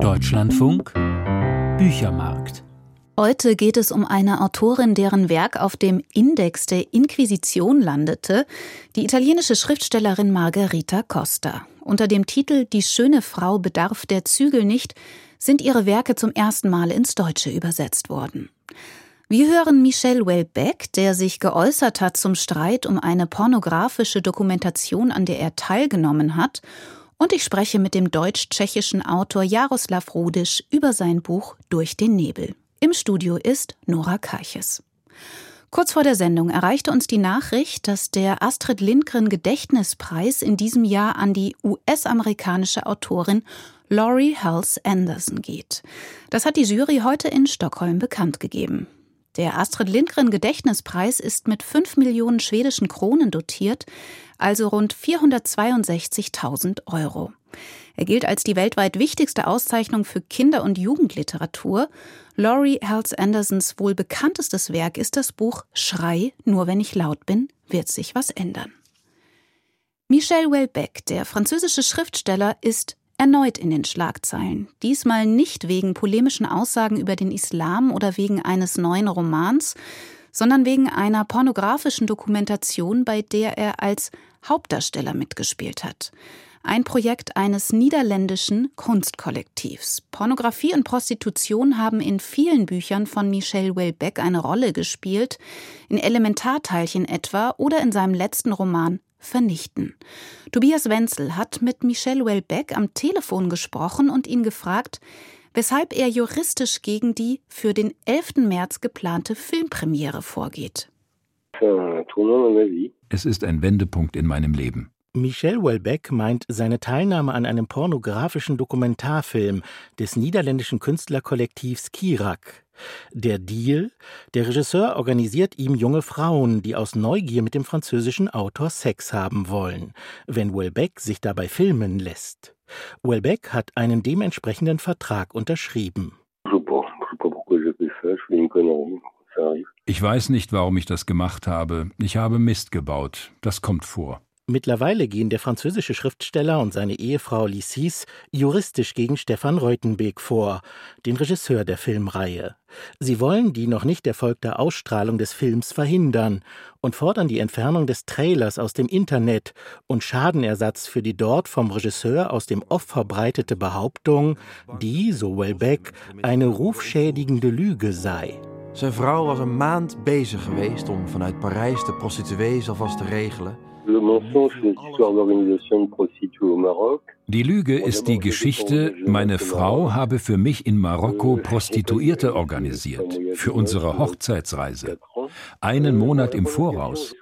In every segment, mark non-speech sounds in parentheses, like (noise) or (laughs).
Deutschlandfunk Büchermarkt. Heute geht es um eine Autorin, deren Werk auf dem Index der Inquisition landete, die italienische Schriftstellerin Margherita Costa. Unter dem Titel Die schöne Frau bedarf der Zügel nicht sind ihre Werke zum ersten Mal ins Deutsche übersetzt worden. Wir hören Michel Welbeck, der sich geäußert hat zum Streit um eine pornografische Dokumentation, an der er teilgenommen hat und ich spreche mit dem deutsch-tschechischen Autor Jaroslav Rudisch über sein Buch Durch den Nebel. Im Studio ist Nora Keiches. Kurz vor der Sendung erreichte uns die Nachricht, dass der Astrid Lindgren Gedächtnispreis in diesem Jahr an die US-amerikanische Autorin Laurie Hals Anderson geht. Das hat die Jury heute in Stockholm bekannt gegeben. Der Astrid Lindgren Gedächtnispreis ist mit 5 Millionen schwedischen Kronen dotiert, also rund 462.000 Euro. Er gilt als die weltweit wichtigste Auszeichnung für Kinder- und Jugendliteratur. Laurie Hals Andersons wohl bekanntestes Werk ist das Buch Schrei, nur wenn ich laut bin, wird sich was ändern. Michel Houellebecq, der französische Schriftsteller, ist erneut in den Schlagzeilen. Diesmal nicht wegen polemischen Aussagen über den Islam oder wegen eines neuen Romans, sondern wegen einer pornografischen Dokumentation, bei der er als Hauptdarsteller mitgespielt hat. Ein Projekt eines niederländischen Kunstkollektivs. Pornografie und Prostitution haben in vielen Büchern von Michel Houellebecq eine Rolle gespielt, in Elementarteilchen etwa oder in seinem letzten Roman vernichten. Tobias Wenzel hat mit Michel Houellebecq am Telefon gesprochen und ihn gefragt, weshalb er juristisch gegen die für den 11. März geplante Filmpremiere vorgeht. Es ist ein Wendepunkt in meinem Leben. Michel Houellebecq meint seine Teilnahme an einem pornografischen Dokumentarfilm des niederländischen Künstlerkollektivs Kirak. Der Deal? Der Regisseur organisiert ihm junge Frauen, die aus Neugier mit dem französischen Autor Sex haben wollen, wenn Welbeck sich dabei filmen lässt. Welbeck hat einen dementsprechenden Vertrag unterschrieben. Ich weiß nicht, warum ich das gemacht habe. Ich habe Mist gebaut. Das kommt vor. Mittlerweile gehen der französische Schriftsteller und seine Ehefrau Lissis juristisch gegen Stefan Reutenbeek vor, den Regisseur der Filmreihe. Sie wollen die noch nicht erfolgte Ausstrahlung des Films verhindern und fordern die Entfernung des Trailers aus dem Internet und Schadenersatz für die dort vom Regisseur aus dem Off verbreitete Behauptung, die, so Welbeck, eine rufschädigende Lüge sei. Zijn vrouw was een maand bezig geweest om vanuit Parijs de prostituees alvast te regelen. Die Lüge ist die Geschichte, meine Frau habe für mich in Marokko Prostituierte organisiert, für unsere Hochzeitsreise. Einen Monat im Voraus.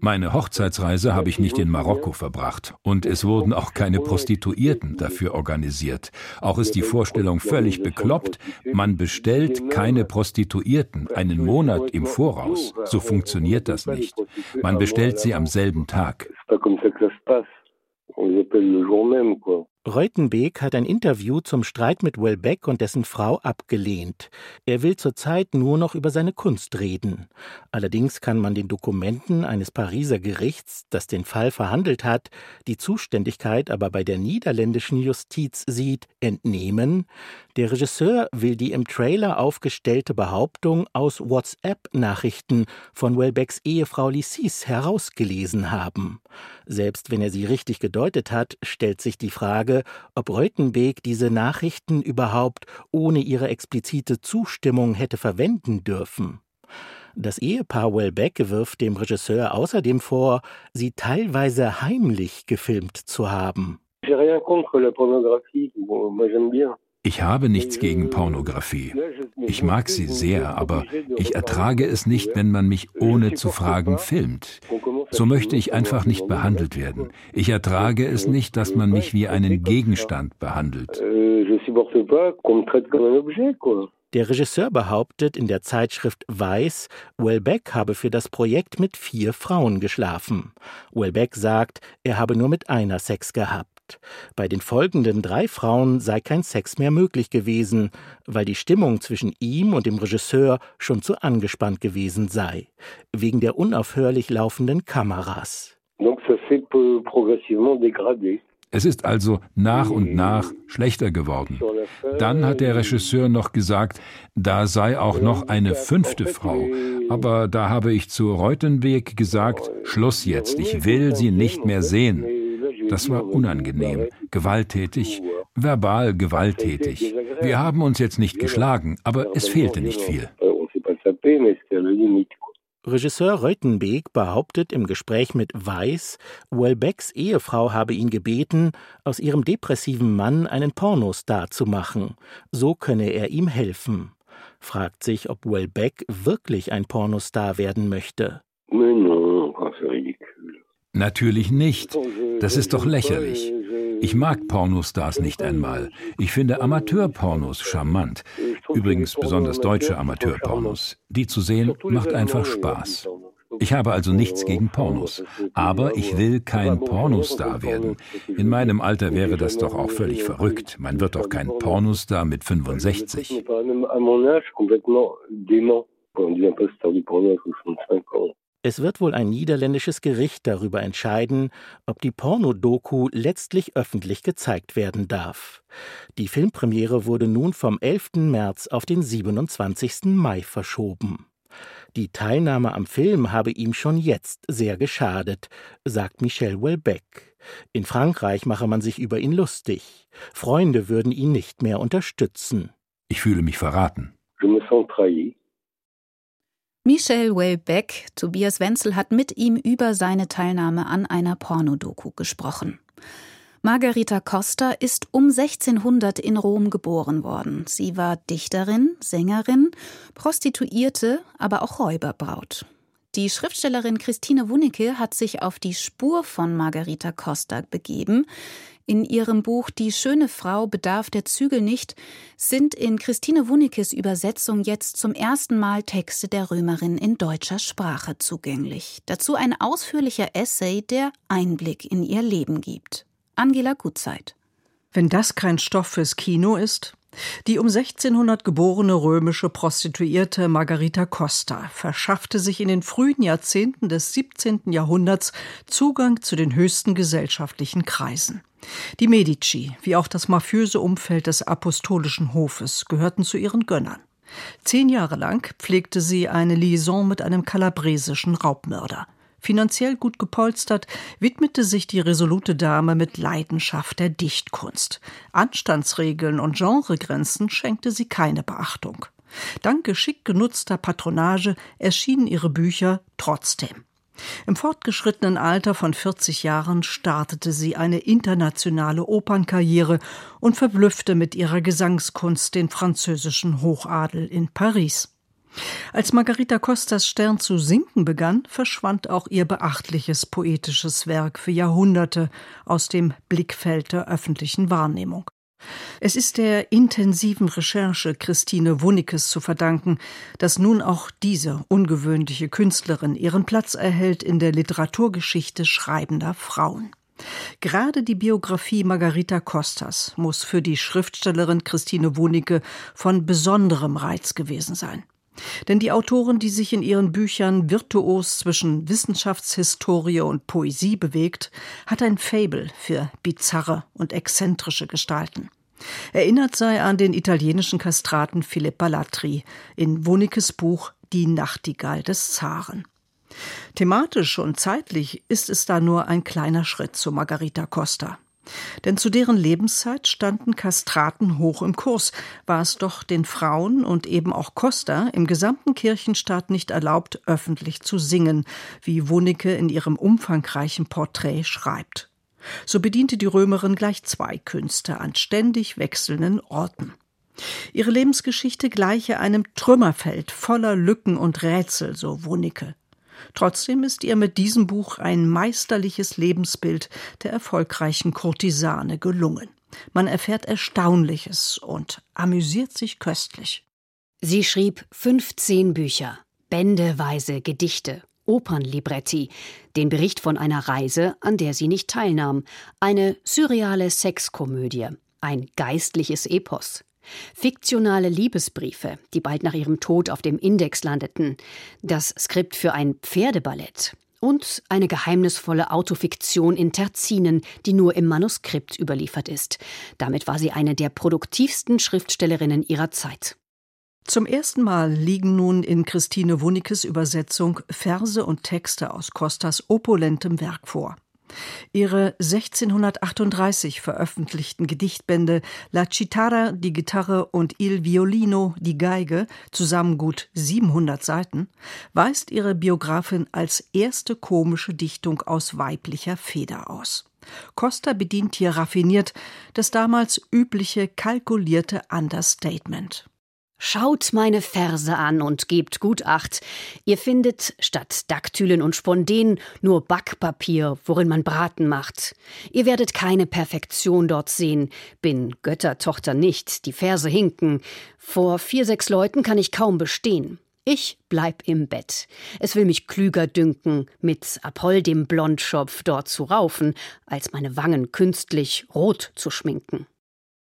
Meine Hochzeitsreise habe ich nicht in Marokko verbracht und es wurden auch keine Prostituierten dafür organisiert. Auch ist die Vorstellung völlig bekloppt, man bestellt keine Prostituierten einen Monat im Voraus. So funktioniert das nicht. Man bestellt sie am selben Tag. Reutenbeek hat ein Interview zum Streit mit Welbeck und dessen Frau abgelehnt. Er will zurzeit nur noch über seine Kunst reden. Allerdings kann man den Dokumenten eines Pariser Gerichts, das den Fall verhandelt hat, die Zuständigkeit aber bei der niederländischen Justiz sieht, entnehmen, der Regisseur will die im Trailer aufgestellte Behauptung aus WhatsApp-Nachrichten von Welbecks Ehefrau Lissis herausgelesen haben. Selbst wenn er sie richtig gedeutet hat, stellt sich die Frage, ob Reutenbeek diese Nachrichten überhaupt ohne ihre explizite Zustimmung hätte verwenden dürfen. Das Ehepaar Welbeck wirft dem Regisseur außerdem vor, sie teilweise heimlich gefilmt zu haben. J'ai rien contre la pornographie, moi j'aime bien. Ich habe nichts gegen Pornografie. Ich mag sie sehr, aber ich ertrage es nicht, wenn man mich ohne zu fragen filmt. So möchte ich einfach nicht behandelt werden. Ich ertrage es nicht, dass man mich wie einen Gegenstand behandelt. Der Regisseur behauptet in der Zeitschrift Weiß, Welbeck habe für das Projekt mit vier Frauen geschlafen. Welbeck sagt, er habe nur mit einer Sex gehabt. Bei den folgenden drei Frauen sei kein Sex mehr möglich gewesen, weil die Stimmung zwischen ihm und dem Regisseur schon zu angespannt gewesen sei, wegen der unaufhörlich laufenden Kameras. Es ist also nach und nach schlechter geworden. Dann hat der Regisseur noch gesagt, da sei auch noch eine fünfte Frau. Aber da habe ich zu Reutenweg gesagt, Schluss jetzt, ich will sie nicht mehr sehen. Das war unangenehm, gewalttätig, verbal gewalttätig. Wir haben uns jetzt nicht geschlagen, aber es fehlte nicht viel. Regisseur Reutenbeek behauptet im Gespräch mit Weiß, Welbecks Ehefrau habe ihn gebeten, aus ihrem depressiven Mann einen Pornostar zu machen. So könne er ihm helfen. Fragt sich, ob Welbeck wirklich ein Pornostar werden möchte. Natürlich nicht. Das ist doch lächerlich. Ich mag Pornostars nicht einmal. Ich finde Amateurpornos charmant. Übrigens besonders deutsche Amateurpornos. Die zu sehen macht einfach Spaß. Ich habe also nichts gegen Pornos. Aber ich will kein Pornostar werden. In meinem Alter wäre das doch auch völlig verrückt. Man wird doch kein Pornostar mit 65. Es wird wohl ein niederländisches Gericht darüber entscheiden, ob die Pornodoku letztlich öffentlich gezeigt werden darf. Die Filmpremiere wurde nun vom 11. März auf den 27. Mai verschoben. Die Teilnahme am Film habe ihm schon jetzt sehr geschadet, sagt Michel Welbeck. In Frankreich mache man sich über ihn lustig. Freunde würden ihn nicht mehr unterstützen. Ich fühle mich verraten. Je me sens trahi. Michel Welbeck, Tobias Wenzel hat mit ihm über seine Teilnahme an einer Pornodoku gesprochen. Margarita Costa ist um 1600 in Rom geboren worden. Sie war Dichterin, Sängerin, Prostituierte, aber auch Räuberbraut. Die Schriftstellerin Christine Wunicke hat sich auf die Spur von Margarita Costa begeben. In ihrem Buch Die schöne Frau bedarf der Zügel nicht sind in Christine Wunikes Übersetzung jetzt zum ersten Mal Texte der Römerin in deutscher Sprache zugänglich. Dazu ein ausführlicher Essay, der Einblick in ihr Leben gibt. Angela Gutzeit. Wenn das kein Stoff fürs Kino ist, die um 1600 geborene römische Prostituierte Margarita Costa verschaffte sich in den frühen Jahrzehnten des 17. Jahrhunderts Zugang zu den höchsten gesellschaftlichen Kreisen. Die Medici, wie auch das mafiöse Umfeld des apostolischen Hofes, gehörten zu ihren Gönnern. Zehn Jahre lang pflegte sie eine Liaison mit einem kalabresischen Raubmörder. Finanziell gut gepolstert, widmete sich die resolute Dame mit Leidenschaft der Dichtkunst. Anstandsregeln und Genregrenzen schenkte sie keine Beachtung. Dank geschickt genutzter Patronage erschienen ihre Bücher trotzdem. Im fortgeschrittenen Alter von 40 Jahren startete sie eine internationale Opernkarriere und verblüffte mit ihrer Gesangskunst den französischen Hochadel in Paris. Als Margarita Costas Stern zu sinken begann, verschwand auch ihr beachtliches poetisches Werk für Jahrhunderte aus dem Blickfeld der öffentlichen Wahrnehmung. Es ist der intensiven Recherche Christine Wunnekes zu verdanken, dass nun auch diese ungewöhnliche Künstlerin ihren Platz erhält in der Literaturgeschichte schreibender Frauen. Gerade die Biografie Margarita Costas muss für die Schriftstellerin Christine Wunicke von besonderem Reiz gewesen sein. Denn die Autorin, die sich in ihren Büchern virtuos zwischen Wissenschaftshistorie und Poesie bewegt, hat ein Fabel für bizarre und exzentrische Gestalten. Erinnert sei an den italienischen Kastraten Philipp Latri in Wonikes Buch Die Nachtigall des Zaren. Thematisch und zeitlich ist es da nur ein kleiner Schritt zu Margarita Costa. Denn zu deren Lebenszeit standen Kastraten hoch im Kurs, war es doch den Frauen und eben auch Costa im gesamten Kirchenstaat nicht erlaubt, öffentlich zu singen, wie Wunicke in ihrem umfangreichen Porträt schreibt. So bediente die Römerin gleich zwei Künste an ständig wechselnden Orten. Ihre Lebensgeschichte gleiche einem Trümmerfeld voller Lücken und Rätsel, so Wunicke. Trotzdem ist ihr mit diesem Buch ein meisterliches Lebensbild der erfolgreichen Kurtisane gelungen. Man erfährt Erstaunliches und amüsiert sich köstlich. Sie schrieb 15 Bücher, bändeweise Gedichte, Opernlibretti, den Bericht von einer Reise, an der sie nicht teilnahm, eine surreale Sexkomödie, ein geistliches Epos, Fiktionale Liebesbriefe, die bald nach ihrem Tod auf dem Index landeten, das Skript für ein Pferdeballett und eine geheimnisvolle Autofiktion in Terzinen, die nur im Manuskript überliefert ist. Damit war sie eine der produktivsten Schriftstellerinnen ihrer Zeit. Zum ersten Mal liegen nun in Christine Wunicke's Übersetzung Verse und Texte aus Costas opulentem Werk vor. Ihre 1638 veröffentlichten Gedichtbände La Chitarra, die Gitarre und Il Violino, die Geige, zusammen gut 700 Seiten, weist ihre Biografin als erste komische Dichtung aus weiblicher Feder aus. Costa bedient hier raffiniert das damals übliche kalkulierte Understatement. Schaut meine Verse an und gebt gut Acht. Ihr findet statt Daktylen und Sponden nur Backpapier, worin man Braten macht. Ihr werdet keine Perfektion dort sehen. Bin Göttertochter nicht, die Verse hinken. Vor vier, sechs Leuten kann ich kaum bestehen. Ich bleib im Bett. Es will mich klüger dünken, mit Apoll dem Blondschopf dort zu raufen, als meine Wangen künstlich rot zu schminken.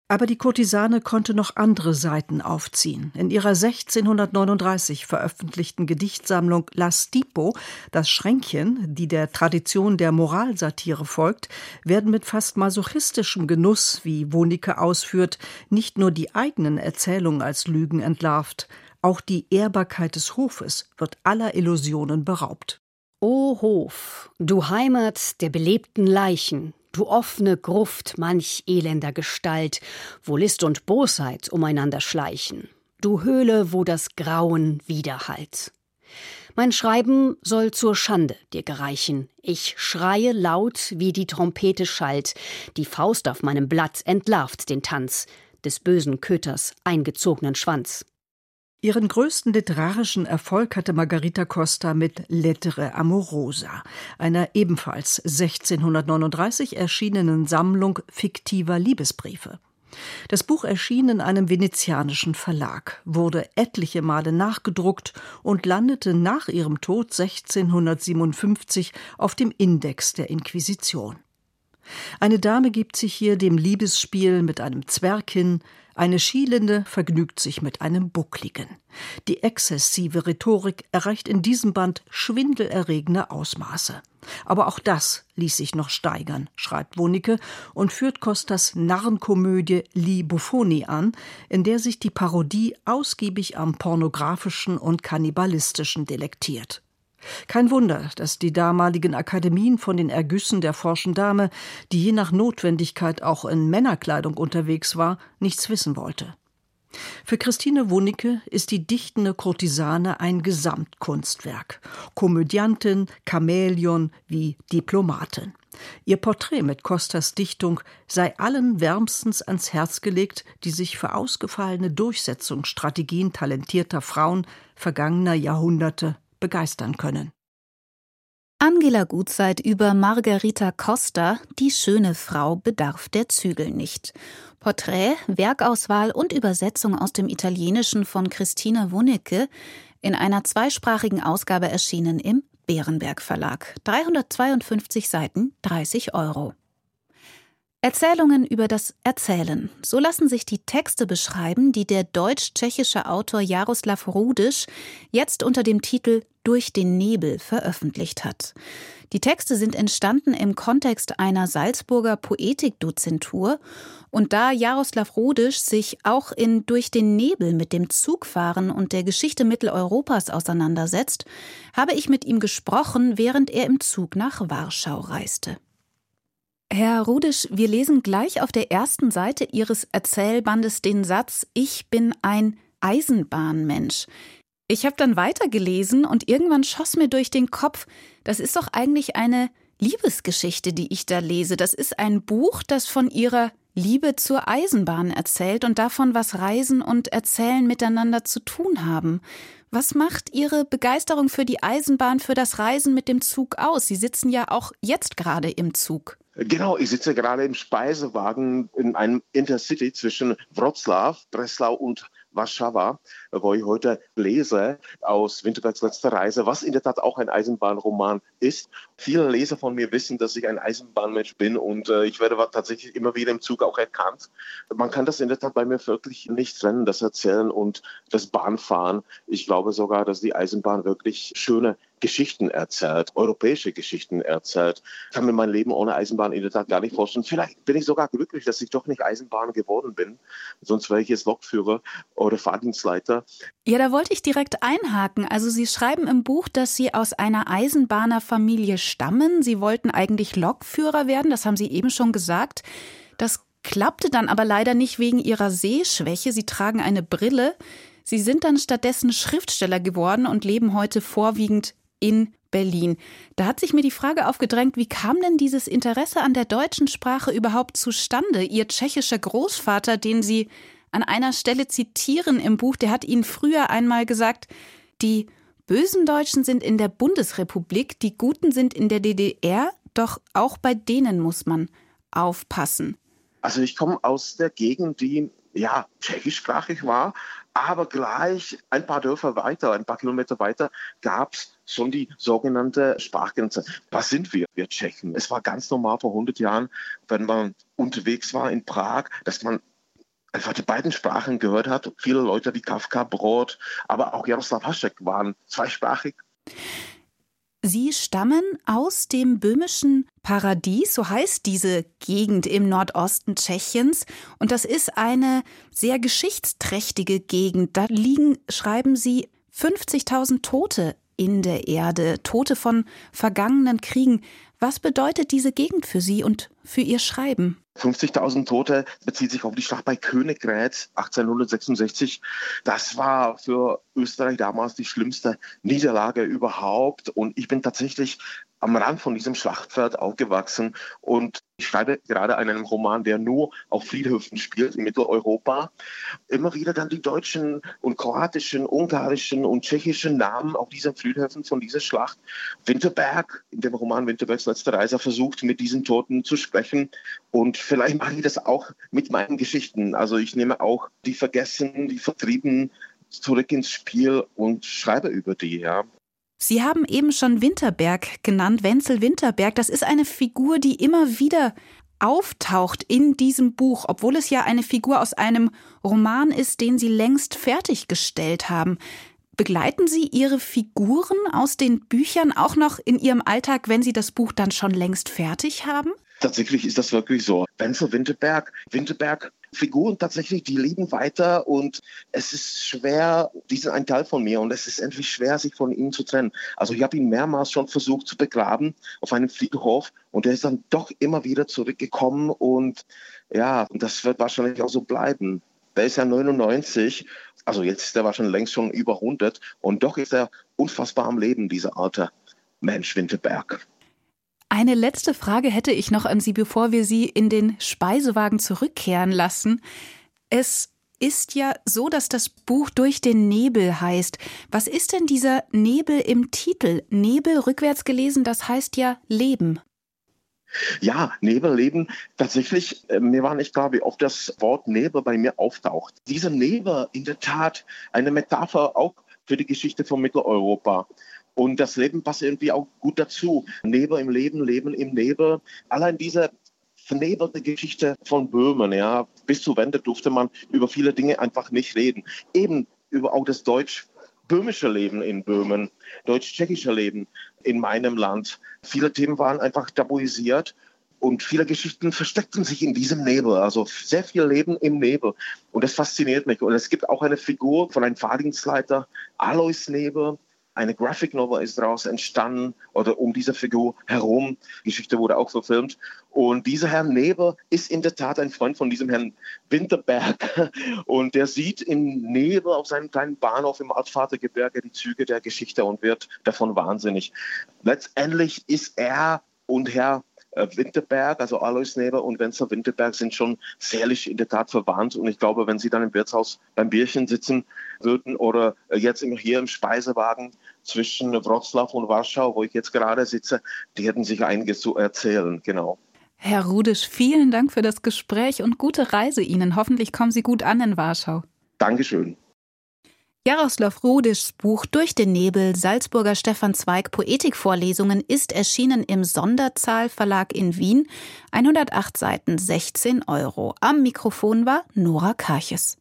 Aber die Kurtisane konnte noch andere Seiten aufziehen. In ihrer 1639 veröffentlichten Gedichtsammlung La Stipo, das Schränkchen, die der Tradition der Moralsatire folgt, werden mit fast masochistischem Genuss, wie Wonicke ausführt, nicht nur die eigenen Erzählungen als Lügen entlarvt, auch die Ehrbarkeit des Hofes wird aller Illusionen beraubt. O Hof, du Heimat der belebten Leichen, du offene Gruft manch elender Gestalt, wo List und Bosheit umeinander schleichen, du Höhle, wo das Grauen widerhallt. Mein Schreiben soll zur Schande dir gereichen. Ich schreie laut, wie die Trompete schallt. Die Faust auf meinem Blatt entlarvt den Tanz des bösen Köters eingezogenen Schwanz. Ihren größten literarischen Erfolg hatte Margarita Costa mit Lettere Amorosa, einer ebenfalls 1639 erschienenen Sammlung fiktiver Liebesbriefe. Das Buch erschien in einem venezianischen Verlag, wurde etliche Male nachgedruckt und landete nach ihrem Tod 1657 auf dem Index der Inquisition. Eine Dame gibt sich hier dem Liebesspiel mit einem Zwerg hin, eine Schielende vergnügt sich mit einem Buckligen. Die exzessive Rhetorik erreicht in diesem Band schwindelerregende Ausmaße. Aber auch das ließ sich noch steigern, schreibt Wonicke und führt Costas Narrenkomödie Li Buffoni an, in der sich die Parodie ausgiebig am pornografischen und kannibalistischen delektiert. Kein Wunder, dass die damaligen Akademien von den Ergüssen der forschen Dame, die je nach Notwendigkeit auch in Männerkleidung unterwegs war, nichts wissen wollte. Für Christine Wunicke ist die dichtende Kurtisane ein Gesamtkunstwerk. Komödiantin, Chamäleon wie Diplomatin. Ihr Porträt mit Costas Dichtung sei allen wärmstens ans Herz gelegt, die sich für ausgefallene Durchsetzungsstrategien talentierter Frauen vergangener Jahrhunderte begeistern können. Angela Gutzeit über Margarita Costa, die schöne Frau bedarf der Zügel nicht. Porträt, Werkauswahl und Übersetzung aus dem Italienischen von Christina Wunicke in einer zweisprachigen Ausgabe erschienen im Bärenberg Verlag. 352 Seiten, 30 Euro. Erzählungen über das Erzählen. So lassen sich die Texte beschreiben, die der deutsch-tschechische Autor Jaroslav Rudisch jetzt unter dem Titel Durch den Nebel veröffentlicht hat. Die Texte sind entstanden im Kontext einer Salzburger Poetikdozentur und da Jaroslav Rudisch sich auch in Durch den Nebel mit dem Zugfahren und der Geschichte Mitteleuropas auseinandersetzt, habe ich mit ihm gesprochen, während er im Zug nach Warschau reiste. Herr Rudisch, wir lesen gleich auf der ersten Seite Ihres Erzählbandes den Satz Ich bin ein Eisenbahnmensch. Ich habe dann weitergelesen und irgendwann schoss mir durch den Kopf, das ist doch eigentlich eine Liebesgeschichte, die ich da lese. Das ist ein Buch, das von ihrer Liebe zur Eisenbahn erzählt und davon, was Reisen und Erzählen miteinander zu tun haben. Was macht Ihre Begeisterung für die Eisenbahn, für das Reisen mit dem Zug aus? Sie sitzen ja auch jetzt gerade im Zug. Genau, ich sitze gerade im Speisewagen in einem Intercity zwischen Wroclaw, Breslau und Warszawa, wo ich heute lese aus Winterbergs letzter Reise, was in der Tat auch ein Eisenbahnroman ist. Viele Leser von mir wissen, dass ich ein Eisenbahnmensch bin und äh, ich werde tatsächlich immer wieder im Zug auch erkannt. Man kann das in der Tat bei mir wirklich nicht trennen, das Erzählen und das Bahnfahren. Ich glaube sogar, dass die Eisenbahn wirklich schöne Geschichten erzählt, europäische Geschichten erzählt. Ich kann mir mein Leben ohne Eisenbahn in der Tat gar nicht vorstellen. Vielleicht bin ich sogar glücklich, dass ich doch nicht Eisenbahn geworden bin. Sonst wäre ich jetzt Lokführer oder Fahrdienstleiter. Ja, da wollte ich direkt einhaken. Also Sie schreiben im Buch, dass Sie aus einer Eisenbahnerfamilie stammen. Sie wollten eigentlich Lokführer werden, das haben Sie eben schon gesagt. Das klappte dann aber leider nicht wegen Ihrer Sehschwäche. Sie tragen eine Brille. Sie sind dann stattdessen Schriftsteller geworden und leben heute vorwiegend in Berlin. Da hat sich mir die Frage aufgedrängt, wie kam denn dieses Interesse an der deutschen Sprache überhaupt zustande? Ihr tschechischer Großvater, den Sie an einer Stelle zitieren im Buch, der hat Ihnen früher einmal gesagt, die bösen Deutschen sind in der Bundesrepublik, die Guten sind in der DDR, doch auch bei denen muss man aufpassen. Also ich komme aus der Gegend, die ja tschechischsprachig war, aber gleich ein paar Dörfer weiter, ein paar Kilometer weiter, gab es schon die sogenannte Sprachgrenze. Was sind wir, wir Tschechen? Es war ganz normal vor 100 Jahren, wenn man unterwegs war in Prag, dass man einfach die beiden Sprachen gehört hat. Viele Leute wie Kafka, Brot, aber auch Jaroslav Hašek waren zweisprachig. Sie stammen aus dem böhmischen Paradies, so heißt diese Gegend im Nordosten Tschechiens. Und das ist eine sehr geschichtsträchtige Gegend. Da liegen, schreiben Sie, 50.000 Tote in der Erde, Tote von vergangenen Kriegen. Was bedeutet diese Gegend für Sie und für Ihr Schreiben? 50.000 Tote bezieht sich auf die Schlacht bei Königgrätz 1866. Das war für Österreich damals die schlimmste Niederlage überhaupt. Und ich bin tatsächlich am Rand von diesem Schlachtfeld aufgewachsen und ich schreibe gerade einen Roman, der nur auf Friedhöfen spielt in Mitteleuropa. Immer wieder dann die deutschen und kroatischen, ungarischen und tschechischen Namen auf diesen Friedhöfen von dieser Schlacht. Winterberg, in dem Roman Winterbergs letzte Reise, versucht mit diesen Toten zu sprechen. Und vielleicht mache ich das auch mit meinen Geschichten. Also ich nehme auch die Vergessen, die Vertrieben zurück ins Spiel und schreibe über die. Ja. Sie haben eben schon Winterberg genannt, Wenzel Winterberg. Das ist eine Figur, die immer wieder auftaucht in diesem Buch, obwohl es ja eine Figur aus einem Roman ist, den Sie längst fertiggestellt haben. Begleiten Sie Ihre Figuren aus den Büchern auch noch in Ihrem Alltag, wenn Sie das Buch dann schon längst fertig haben? Tatsächlich ist das wirklich so. Wenzel Winterberg, Winterberg Figuren tatsächlich, die leben weiter und es ist schwer, die sind ein Teil von mir und es ist endlich schwer, sich von ihnen zu trennen. Also ich habe ihn mehrmals schon versucht zu begraben auf einem Friedhof und er ist dann doch immer wieder zurückgekommen und ja, das wird wahrscheinlich auch so bleiben. Der ist ja 99, also jetzt ist er wahrscheinlich längst schon über 100 und doch ist er unfassbar am Leben, dieser alte Mensch Winterberg. Eine letzte Frage hätte ich noch an Sie, bevor wir Sie in den Speisewagen zurückkehren lassen. Es ist ja so, dass das Buch durch den Nebel heißt. Was ist denn dieser Nebel im Titel? Nebel rückwärts gelesen, das heißt ja Leben. Ja, Nebelleben. Tatsächlich, äh, mir war nicht klar, wie oft das Wort Nebel bei mir auftaucht. Dieser Nebel, in der Tat, eine Metapher auch für die Geschichte von Mitteleuropa. Und das Leben passt irgendwie auch gut dazu. Nebel im Leben, Leben im Nebel. Allein diese vernebelte Geschichte von Böhmen, ja, bis zur Wende durfte man über viele Dinge einfach nicht reden. Eben über auch das deutsch-böhmische Leben in Böhmen, deutsch-tschechische Leben in meinem Land. Viele Themen waren einfach tabuisiert und viele Geschichten versteckten sich in diesem Nebel, also sehr viel Leben im Nebel. Und das fasziniert mich. Und es gibt auch eine Figur von einem Fahrdienstleiter, Alois Nebel, eine Graphic Novel ist daraus entstanden oder um diese Figur herum. Die Geschichte wurde auch verfilmt. Und dieser Herr Nebel ist in der Tat ein Freund von diesem Herrn Winterberg. (laughs) Und der sieht in Nebel auf seinem kleinen Bahnhof im Altvatergebirge die Züge der Geschichte und wird davon wahnsinnig. Letztendlich ist er und Herr Winterberg, also Alois Neber und Wenzel Winterberg sind schon sehrlich in der Tat verwandt. Und ich glaube, wenn sie dann im Wirtshaus beim Bierchen sitzen würden oder äh, jetzt hier im Speisewagen zwischen Wroclaw und Warschau, wo ich jetzt gerade sitze, die hätten sich einiges zu erzählen, genau. Herr Rudisch, vielen Dank für das Gespräch und gute Reise Ihnen. Hoffentlich kommen Sie gut an in Warschau. Dankeschön. Jaroslav Rudischs Buch Durch den Nebel, Salzburger Stefan Zweig Poetikvorlesungen ist erschienen im Sonderzahl in Wien. 108 Seiten, 16 Euro. Am Mikrofon war Nora Karches.